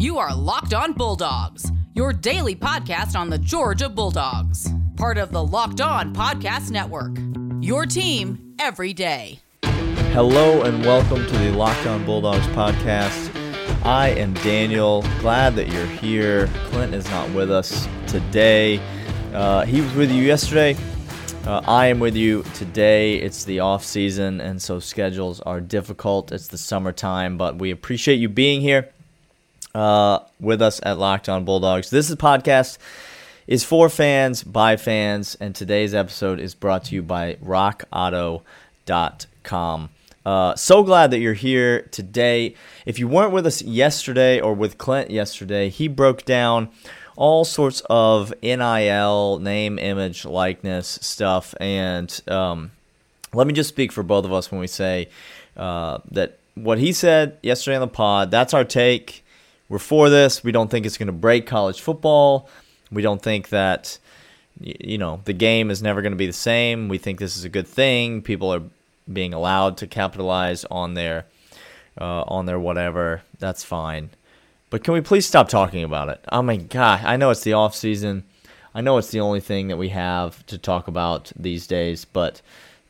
You are Locked On Bulldogs, your daily podcast on the Georgia Bulldogs, part of the Locked On Podcast Network. Your team every day. Hello and welcome to the Locked On Bulldogs podcast. I am Daniel. Glad that you're here. Clint is not with us today. Uh, he was with you yesterday. Uh, I am with you today. It's the off season, and so schedules are difficult. It's the summertime, but we appreciate you being here uh, with us at Locked On Bulldogs. This is podcast is for fans by fans, and today's episode is brought to you by RockAuto.com. Uh, so glad that you're here today. If you weren't with us yesterday or with Clint yesterday, he broke down all sorts of NIL, name, image, likeness stuff. And um, let me just speak for both of us when we say uh, that what he said yesterday on the pod, that's our take. We're for this. We don't think it's going to break college football. We don't think that, you know, the game is never going to be the same. We think this is a good thing. People are being allowed to capitalize on their uh, on their whatever. That's fine. But can we please stop talking about it? Oh my god, I know it's the off season. I know it's the only thing that we have to talk about these days, but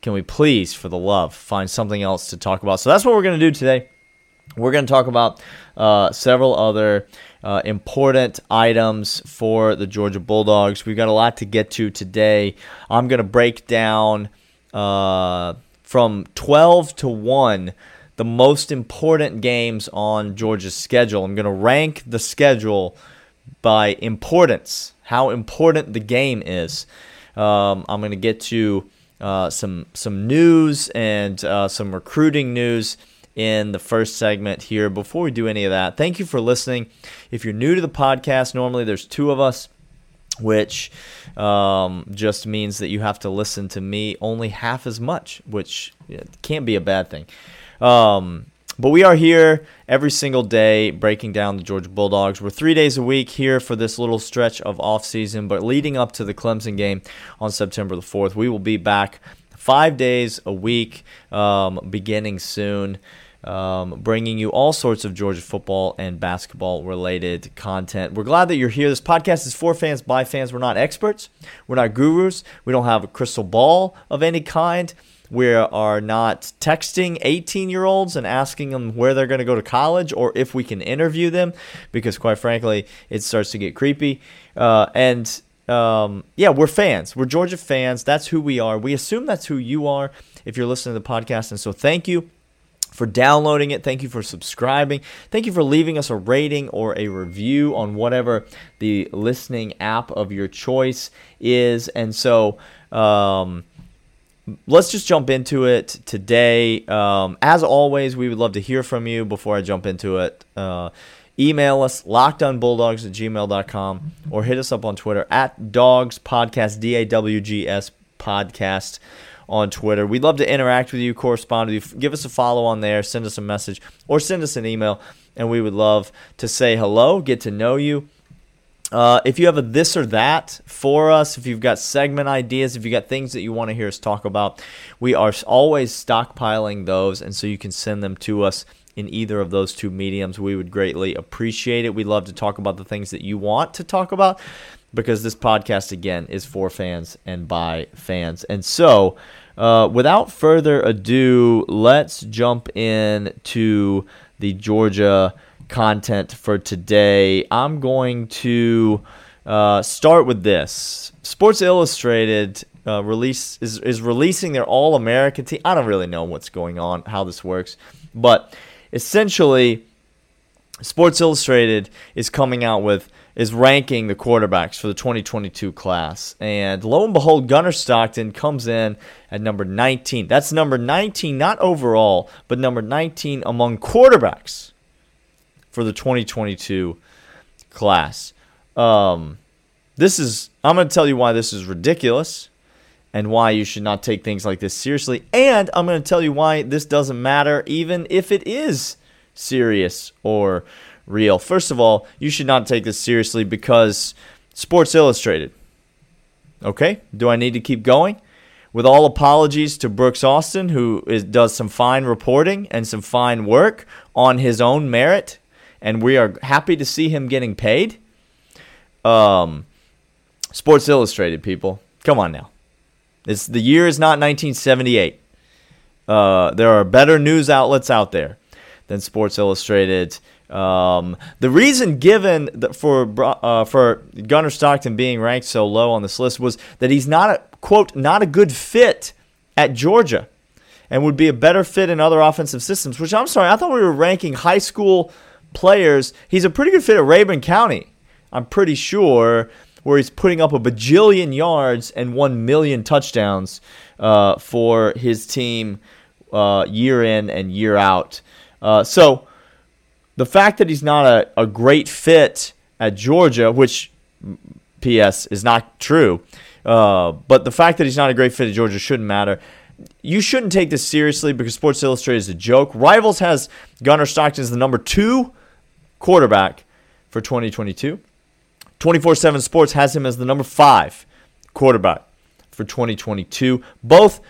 can we please, for the love, find something else to talk about? So that's what we're going to do today. We're going to talk about uh, several other uh, important items for the Georgia Bulldogs. We've got a lot to get to today. I'm going to break down uh, from 12 to 1 the most important games on Georgia's schedule. I'm going to rank the schedule by importance, how important the game is. Um, I'm going to get to uh, some some news and uh, some recruiting news in the first segment here. Before we do any of that, thank you for listening. If you're new to the podcast, normally there's two of us, which um, just means that you have to listen to me only half as much, which can't be a bad thing. Um, but we are here every single day breaking down the Georgia Bulldogs. We're three days a week here for this little stretch of off season, but leading up to the Clemson game on September the 4th, we will be back five days a week um, beginning soon. Um, bringing you all sorts of Georgia football and basketball related content. We're glad that you're here. This podcast is for fans, by fans. We're not experts, we're not gurus, we don't have a crystal ball of any kind. We are not texting 18 year olds and asking them where they're going to go to college or if we can interview them because quite frankly it starts to get creepy. Uh, and um, yeah we're fans. We're georgia fans. That's who we are. We assume that's who you are if you're listening to the podcast. And so thank you for downloading it. Thank you for subscribing. Thank you for leaving us a rating or a review on whatever the listening app of your choice is. And so, um, let's just jump into it today. Um, as always, we would love to hear from you before I jump into it. Uh, email us lockedonbulldogs at gmail.com or hit us up on Twitter at dogs podcast, D A W G S podcast on Twitter. We'd love to interact with you, correspond with you. Give us a follow on there, send us a message, or send us an email, and we would love to say hello, get to know you. Uh, if you have a this or that for us, if you've got segment ideas, if you've got things that you want to hear us talk about, we are always stockpiling those, and so you can send them to us in either of those two mediums. We would greatly appreciate it. We'd love to talk about the things that you want to talk about because this podcast, again, is for fans and by fans. And so, uh, without further ado, let's jump in to the Georgia content for today. I'm going to uh, start with this. Sports Illustrated uh, release is, is releasing their All American team. I don't really know what's going on, how this works, but essentially, Sports Illustrated is coming out with is ranking the quarterbacks for the 2022 class. And lo and behold, Gunnar Stockton comes in at number 19. That's number 19, not overall, but number 19 among quarterbacks for the 2022 class. Um, this is, I'm going to tell you why this is ridiculous and why you should not take things like this seriously. And I'm going to tell you why this doesn't matter, even if it is serious or real. First of all, you should not take this seriously because Sports Illustrated. Okay, do I need to keep going? With all apologies to Brooks Austin, who is, does some fine reporting and some fine work on his own merit, and we are happy to see him getting paid. Um, Sports Illustrated, people, come on now. It's the year is not 1978. Uh, there are better news outlets out there than Sports Illustrated. Um, the reason given for uh, for Gunnar Stockton being ranked so low on this list was that he's not a quote not a good fit at Georgia, and would be a better fit in other offensive systems. Which I'm sorry, I thought we were ranking high school players. He's a pretty good fit at Rabun County. I'm pretty sure where he's putting up a bajillion yards and one million touchdowns uh, for his team uh, year in and year out. Uh, so the fact that he's not a, a great fit at Georgia, which P.S. is not true, uh, but the fact that he's not a great fit at Georgia shouldn't matter. You shouldn't take this seriously because Sports Illustrated is a joke. Rivals has Gunnar Stockton as the number two quarterback for 2022. 24 7 Sports has him as the number five quarterback for 2022. Both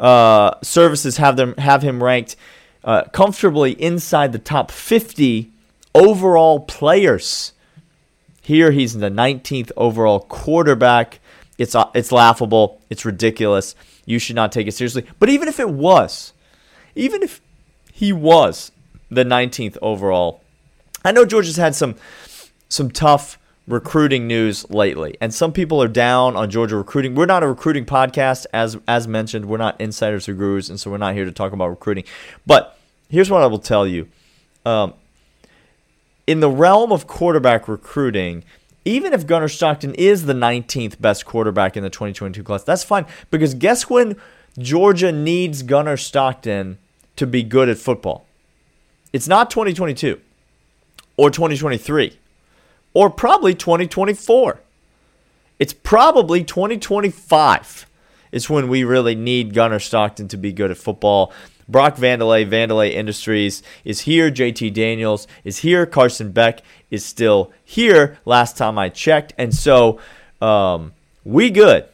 uh, services have them have him ranked uh, comfortably inside the top 50 overall players. Here he's the 19th overall quarterback. It's uh, it's laughable. It's ridiculous. You should not take it seriously. But even if it was, even if he was the 19th overall, I know Georgia's had some some tough recruiting news lately. And some people are down on Georgia recruiting. We're not a recruiting podcast, as as mentioned. We're not insiders or gurus, and so we're not here to talk about recruiting. But here's what I will tell you: um, in the realm of quarterback recruiting. Even if Gunnar Stockton is the 19th best quarterback in the 2022 class, that's fine. Because guess when Georgia needs Gunnar Stockton to be good at football? It's not 2022 or 2023 or probably 2024. It's probably 2025 is when we really need Gunnar Stockton to be good at football. Brock Vandelay, Vandelay Industries is here. JT Daniels is here. Carson Beck is still here. Last time I checked, and so um, we good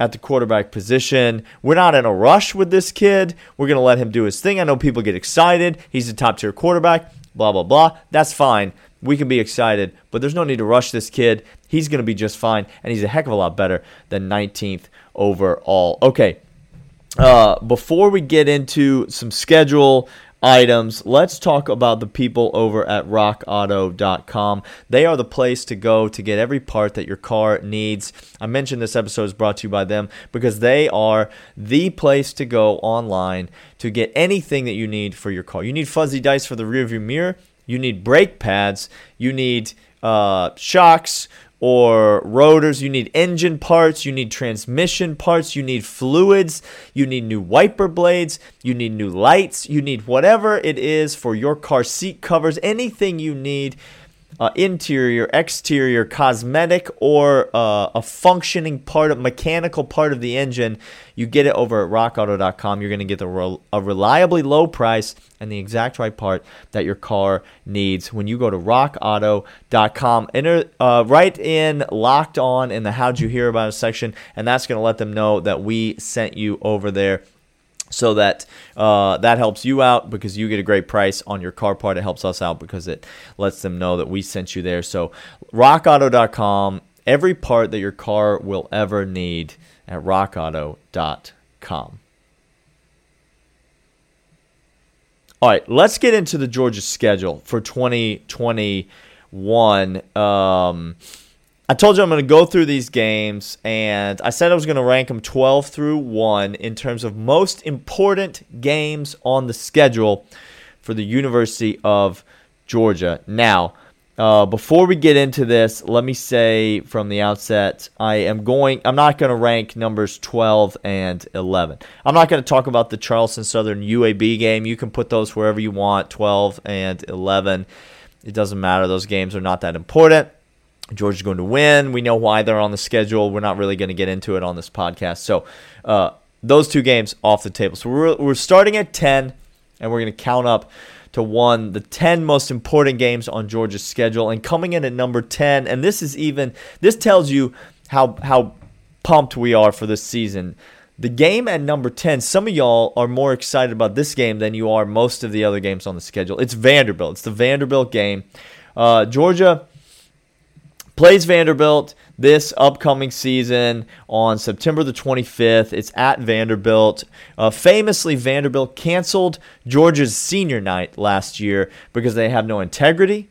at the quarterback position. We're not in a rush with this kid. We're gonna let him do his thing. I know people get excited. He's a top tier quarterback. Blah blah blah. That's fine we can be excited, but there's no need to rush this kid. He's going to be just fine, and he's a heck of a lot better than 19th overall. Okay, uh, before we get into some schedule items, let's talk about the people over at rockauto.com. They are the place to go to get every part that your car needs. I mentioned this episode is brought to you by them because they are the place to go online to get anything that you need for your car. You need fuzzy dice for the rearview mirror you need brake pads, you need uh, shocks or rotors, you need engine parts, you need transmission parts, you need fluids, you need new wiper blades, you need new lights, you need whatever it is for your car seat covers, anything you need uh, interior, exterior, cosmetic, or uh, a functioning part of mechanical part of the engine, you get it over at rockauto.com. You're going to get the a reliably low price and the exact right part that your car needs when you go to rockauto.com. Enter uh, right in locked on in the how'd you hear about it section, and that's going to let them know that we sent you over there so that uh, that helps you out because you get a great price on your car part. It helps us out because it lets them know that we sent you there. So, rockauto.com, every part that your car will ever need at rockauto.com. All right, let's get into the Georgia schedule for 2021. Um, I told you I'm going to go through these games, and I said I was going to rank them 12 through 1 in terms of most important games on the schedule for the University of Georgia. Now, uh, before we get into this, let me say from the outset, I am going. I'm not going to rank numbers 12 and 11. I'm not going to talk about the Charleston Southern UAB game. You can put those wherever you want, 12 and 11. It doesn't matter. Those games are not that important. Georgia's going to win. We know why they're on the schedule. We're not really going to get into it on this podcast. So uh, those two games off the table. So we're, we're starting at 10, and we're going to count up to one, the 10 most important games on Georgia's schedule. And coming in at number 10, and this is even, this tells you how, how pumped we are for this season. The game at number 10, some of y'all are more excited about this game than you are most of the other games on the schedule. It's Vanderbilt. It's the Vanderbilt game. Uh, Georgia plays Vanderbilt this upcoming season on September the 25th. It's at Vanderbilt. Uh, famously, Vanderbilt canceled Georgia's senior night last year because they have no integrity,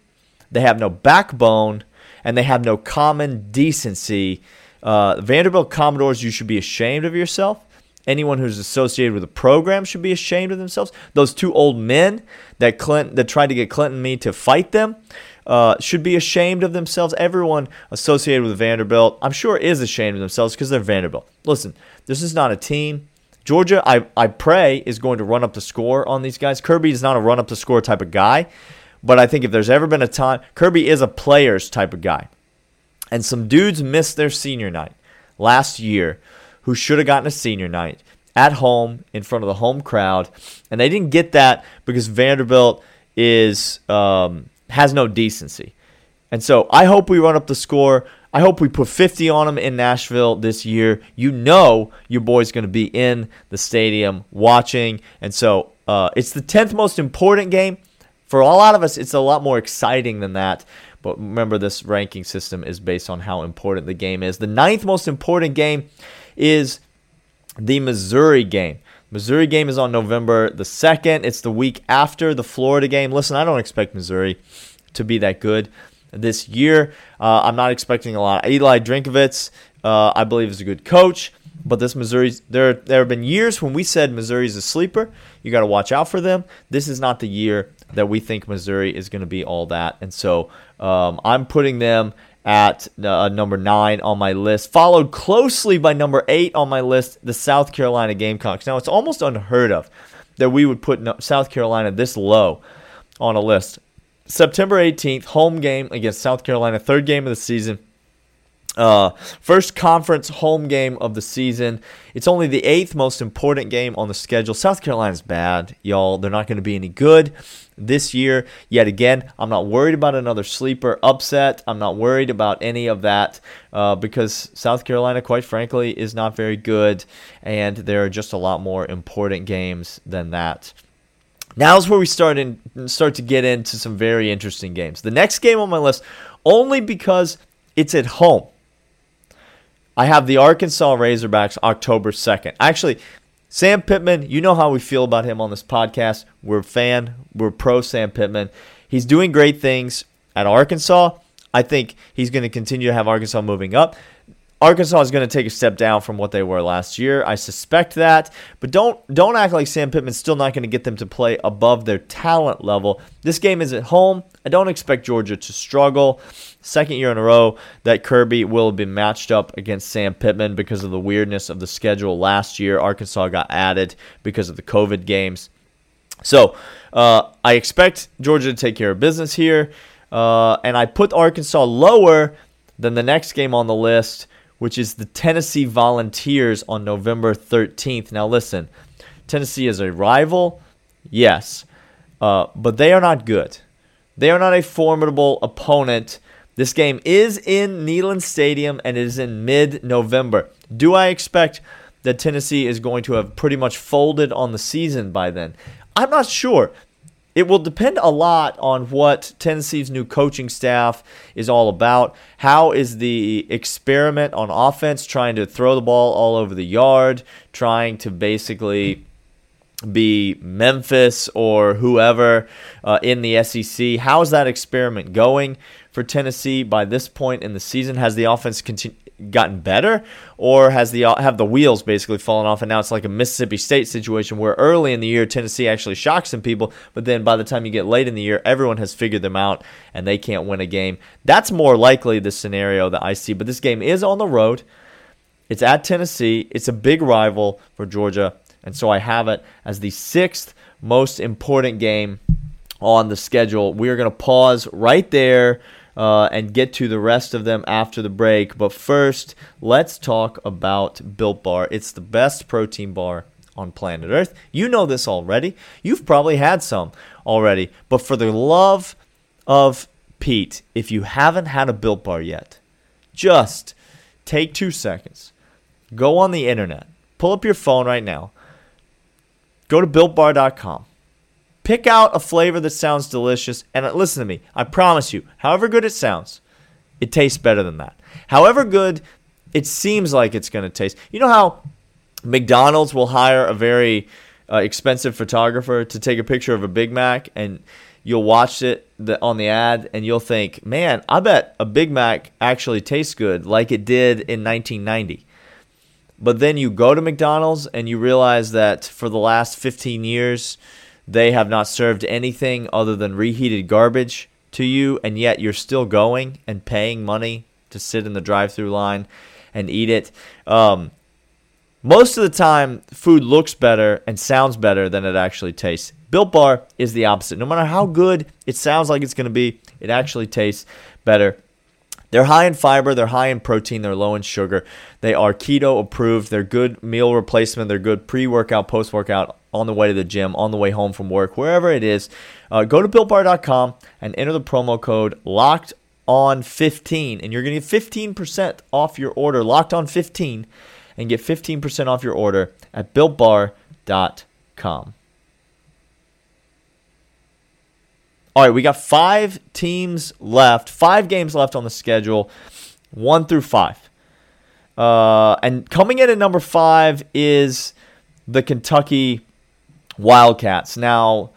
they have no backbone, and they have no common decency. Uh, Vanderbilt Commodores, you should be ashamed of yourself. Anyone who's associated with the program should be ashamed of themselves. Those two old men that Clinton that tried to get Clinton and me to fight them uh, should be ashamed of themselves. Everyone associated with Vanderbilt, I'm sure, is ashamed of themselves because they're Vanderbilt. Listen, this is not a team. Georgia, I, I pray, is going to run up the score on these guys. Kirby is not a run up the score type of guy, but I think if there's ever been a time, Kirby is a players type of guy. And some dudes missed their senior night last year who should have gotten a senior night at home in front of the home crowd. And they didn't get that because Vanderbilt is um, has no decency. And so I hope we run up the score. I hope we put 50 on them in Nashville this year. You know your boy's going to be in the stadium watching. And so uh, it's the 10th most important game. For a lot of us, it's a lot more exciting than that. But remember, this ranking system is based on how important the game is. The ninth most important game is the Missouri game. Missouri game is on November the 2nd. It's the week after the Florida game. Listen, I don't expect Missouri to be that good this year. Uh, I'm not expecting a lot. Eli Drinkwitz, uh, I believe, is a good coach. But this Missouri, there there have been years when we said Missouri's a sleeper. You got to watch out for them. This is not the year that we think Missouri is going to be all that, and so um, I'm putting them at uh, number nine on my list, followed closely by number eight on my list, the South Carolina Gamecocks. Now, it's almost unheard of that we would put South Carolina this low on a list. September 18th, home game against South Carolina, third game of the season. Uh, first conference home game of the season. It's only the eighth most important game on the schedule. South Carolina's bad, y'all. They're not going to be any good this year. Yet again, I'm not worried about another sleeper upset. I'm not worried about any of that uh, because South Carolina, quite frankly, is not very good, and there are just a lot more important games than that. Now's where we start in, start to get into some very interesting games. The next game on my list, only because it's at home. I have the Arkansas Razorbacks October 2nd. Actually, Sam Pittman, you know how we feel about him on this podcast. We're fan, we're pro Sam Pittman. He's doing great things at Arkansas. I think he's going to continue to have Arkansas moving up. Arkansas is going to take a step down from what they were last year. I suspect that, but don't don't act like Sam Pittman's still not going to get them to play above their talent level. This game is at home. I don't expect Georgia to struggle. Second year in a row that Kirby will been matched up against Sam Pittman because of the weirdness of the schedule last year. Arkansas got added because of the COVID games. So uh, I expect Georgia to take care of business here. Uh, and I put Arkansas lower than the next game on the list which is the Tennessee Volunteers on November 13th. Now, listen, Tennessee is a rival, yes, uh, but they are not good. They are not a formidable opponent. This game is in Neyland Stadium and it is in mid November. Do I expect that Tennessee is going to have pretty much folded on the season by then? I'm not sure it will depend a lot on what Tennessee's new coaching staff is all about. How is the experiment on offense trying to throw the ball all over the yard, trying to basically be Memphis or whoever uh, in the SEC? How is that experiment going for Tennessee by this point in the season? Has the offense continu- gotten better, or has the have the wheels basically fallen off, and now it's like a Mississippi State situation where early in the year Tennessee actually shocks some people, but then by the time you get late in the year, everyone has figured them out and they can't win a game. That's more likely the scenario that I see. But this game is on the road. It's at Tennessee. It's a big rival for Georgia, and so I have it as the sixth most important game on the schedule. We are going to pause right there uh, and get to the rest of them after the break. But first, let's talk about Built Bar. It's the best protein bar on planet Earth. You know this already. You've probably had some already. But for the love of Pete, if you haven't had a Built Bar yet, just take two seconds. Go on the internet, pull up your phone right now. Go to builtbar.com. Pick out a flavor that sounds delicious and uh, listen to me. I promise you, however good it sounds, it tastes better than that. However good it seems like it's going to taste. You know how McDonald's will hire a very uh, expensive photographer to take a picture of a Big Mac and you'll watch it on the ad and you'll think, man, I bet a Big Mac actually tastes good like it did in 1990. But then you go to McDonald's and you realize that for the last 15 years, they have not served anything other than reheated garbage to you, and yet you're still going and paying money to sit in the drive through line and eat it. Um, most of the time, food looks better and sounds better than it actually tastes. Built Bar is the opposite. No matter how good it sounds like it's going to be, it actually tastes better. They're high in fiber, they're high in protein, they're low in sugar. They are keto approved, they're good meal replacement, they're good pre workout, post workout, on the way to the gym, on the way home from work, wherever it is. Uh, go to builtbar.com and enter the promo code locked on 15 and you're going to get 15% off your order locked on 15 and get 15% off your order at builtbar.com all right we got five teams left five games left on the schedule one through five uh, and coming in at number five is the kentucky wildcats now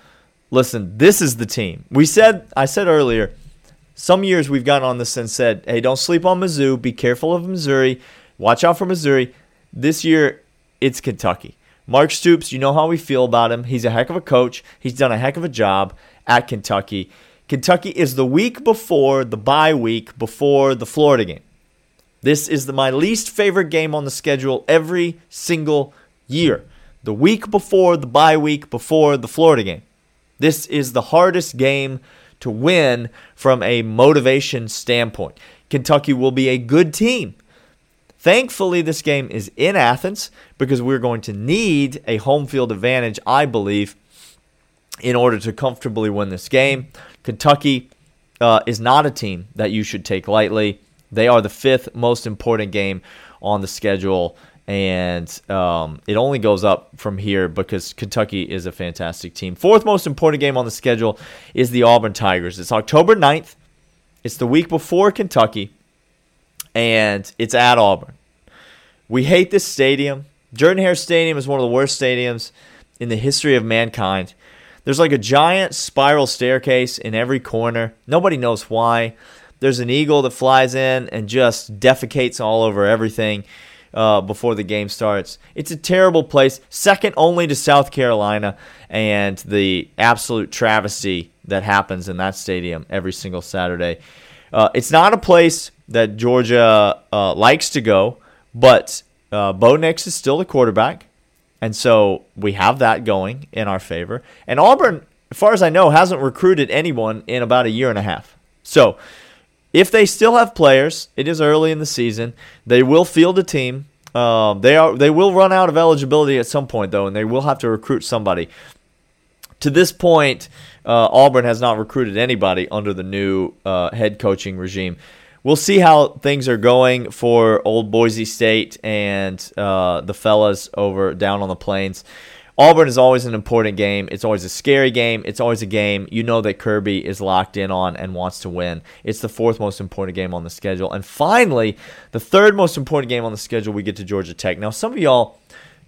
listen this is the team we said i said earlier some years we've gotten on this and said, hey, don't sleep on Mizzou. Be careful of Missouri. Watch out for Missouri. This year, it's Kentucky. Mark Stoops, you know how we feel about him. He's a heck of a coach. He's done a heck of a job at Kentucky. Kentucky is the week before the bye week before the Florida game. This is the, my least favorite game on the schedule every single year. The week before the bye week before the Florida game. This is the hardest game to win from a motivation standpoint. Kentucky will be a good team. Thankfully, this game is in Athens because we're going to need a home field advantage, I believe, in order to comfortably win this game. Kentucky uh, is not a team that you should take lightly. They are the fifth most important game on the schedule and um, it only goes up from here because Kentucky is a fantastic team. Fourth most important game on the schedule is the Auburn Tigers. It's October 9th. It's the week before Kentucky, and it's at Auburn. We hate this stadium. Jordan Hare Stadium is one of the worst stadiums in the history of mankind. There's like a giant spiral staircase in every corner. Nobody knows why. There's an eagle that flies in and just defecates all over everything uh, before the game starts. It's a terrible place, second only to South Carolina, and the absolute travesty that happens in that stadium every single Saturday. Uh, it's not a place that Georgia uh, likes to go, but uh, Bo Nix is still the quarterback, and so we have that going in our favor. And Auburn, as far as I know, hasn't recruited anyone in about a year and a half. So if they still have players, it is early in the season. They will field a team. Um, they are they will run out of eligibility at some point though, and they will have to recruit somebody. To this point, uh, Auburn has not recruited anybody under the new uh, head coaching regime. We'll see how things are going for Old Boise State and uh, the fellas over down on the plains. Auburn is always an important game. It's always a scary game. It's always a game you know that Kirby is locked in on and wants to win. It's the fourth most important game on the schedule. And finally, the third most important game on the schedule, we get to Georgia Tech. Now, some of y'all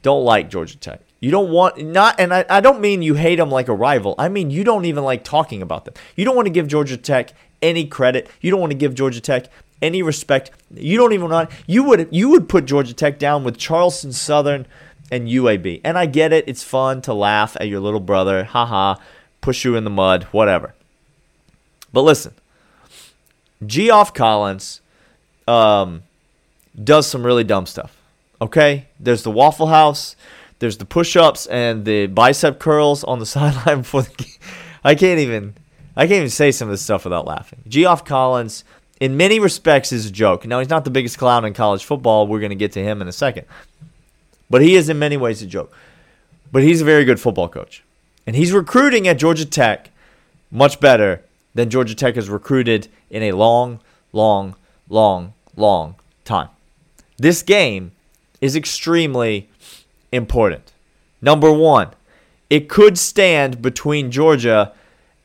don't like Georgia Tech. You don't want not, and I, I don't mean you hate them like a rival. I mean you don't even like talking about them. You don't want to give Georgia Tech any credit. You don't want to give Georgia Tech any respect. You don't even want you would you would put Georgia Tech down with Charleston Southern and UAB. And I get it, it's fun to laugh at your little brother, haha, push you in the mud, whatever. But listen, Geoff Collins um, does some really dumb stuff. Okay? There's the Waffle House, there's the push ups and the bicep curls on the sideline before the game. I can't even I can't even say some of this stuff without laughing. Geoff Collins, in many respects, is a joke. Now he's not the biggest clown in college football. We're gonna get to him in a second. But he is in many ways a joke. But he's a very good football coach. And he's recruiting at Georgia Tech much better than Georgia Tech has recruited in a long, long, long, long time. This game is extremely important. Number one, it could stand between Georgia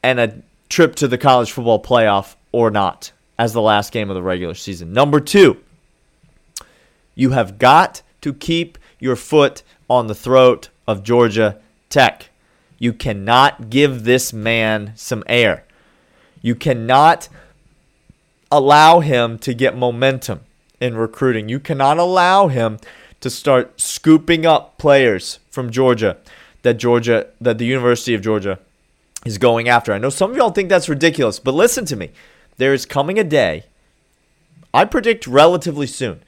and a trip to the college football playoff or not as the last game of the regular season. Number two, you have got to keep your foot on the throat of Georgia Tech. You cannot give this man some air. You cannot allow him to get momentum in recruiting. You cannot allow him to start scooping up players from Georgia that Georgia that the University of Georgia is going after. I know some of y'all think that's ridiculous, but listen to me. There is coming a day I predict relatively soon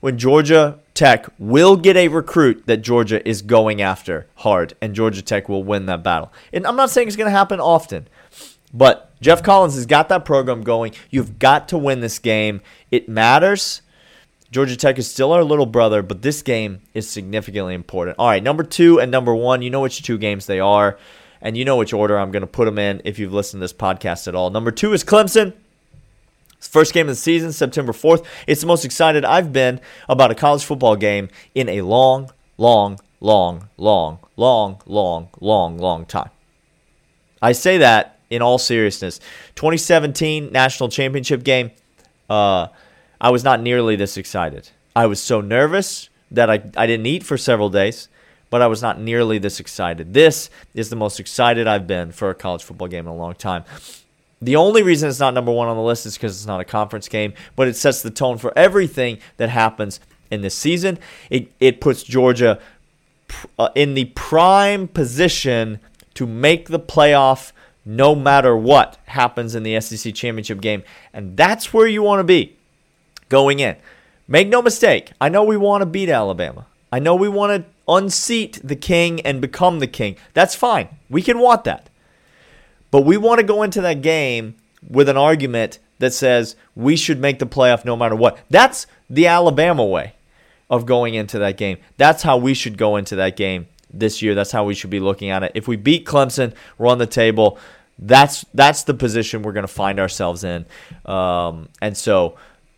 when Georgia Tech will get a recruit that Georgia is going after hard, and Georgia Tech will win that battle. And I'm not saying it's going to happen often, but Geoff Collins has got that program going. You've got to win this game. It matters. Georgia Tech is still our little brother, but this game is significantly important. All right, number two and number one, you know which two games they are, and you know which order I'm going to put them in if you've listened to this podcast at all. Number two is Clemson. First game of the season, September 4th. It's the most excited I've been about a college football game in a long, long, long, long, long, long, long, long time. I say that in all seriousness. 2017 national championship game, uh, I was not nearly this excited. I was so nervous that I, I didn't eat for several days, but I was not nearly this excited. This is the most excited I've been for a college football game in a long time. The only reason it's not number one on the list is because it's not a conference game, but it sets the tone for everything that happens in this season. It, it puts Georgia uh, in the prime position to make the playoff no matter what happens in the SEC championship game. And that's where you want to be going in. Make no mistake, I know we want to beat Alabama. I know we want to unseat the king and become the king. That's fine. We can want that. But we want to go into that game with an argument that says we should make the playoff no matter what. That's the Alabama way of going into that game. That's how we should go into that game this year. That's how we should be looking at it. If we beat Clemson, we're on the table. That's that's the position we're going to find ourselves in. Um, and so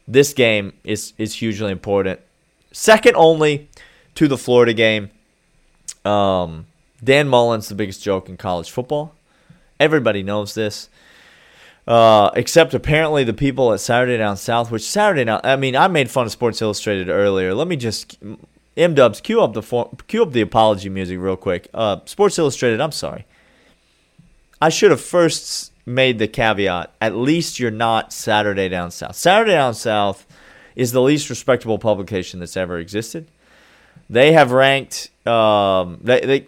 this game is is hugely important. Second only to the Florida game. Um, Dan Mullen's the biggest joke in college football. Everybody knows this. Uh, except apparently the people at Saturday Down South, which Saturday Down, I mean, I made fun of Sports Illustrated earlier. Let me just, M Dubs, cue up the form, cue up the apology music real quick. Uh, Sports Illustrated, I'm sorry. I should have first made the caveat. At least you're not Saturday Down South. Saturday Down South is the least respectable publication that's ever existed. They have ranked. Um, they, they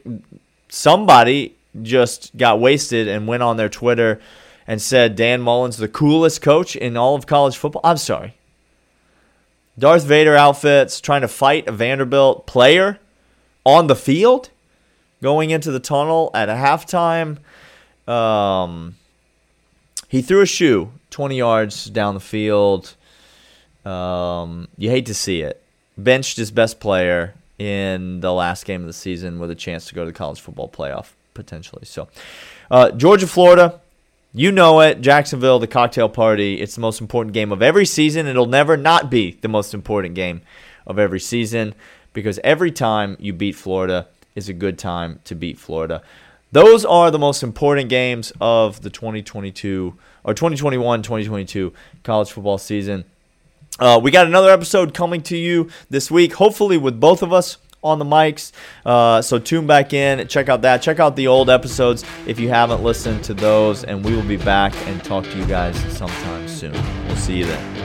somebody just got wasted and went on their Twitter and said Dan Mullen's the coolest coach in all of college football. I'm sorry. Darth Vader outfits trying to fight a Vanderbilt player on the field, going into the tunnel at a halftime. Um, he threw a shoe 20 yards down the field. Um, you hate to see it. Benched his best player in the last game of the season with a chance to go to the college football playoff potentially. So, uh, Georgia, Florida, you know it. Jacksonville, the cocktail party. It's the most important game of every season. It'll never not be the most important game of every season because every time you beat Florida is a good time to beat Florida. Those are the most important games of the 2022 or 2021 2022 college football season. Uh, we got another episode coming to you this week, hopefully with both of us on the mics. Uh, so tune back in, check out that, check out the old episodes if you haven't listened to those, and we will be back and talk to you guys sometime soon. We'll see you then.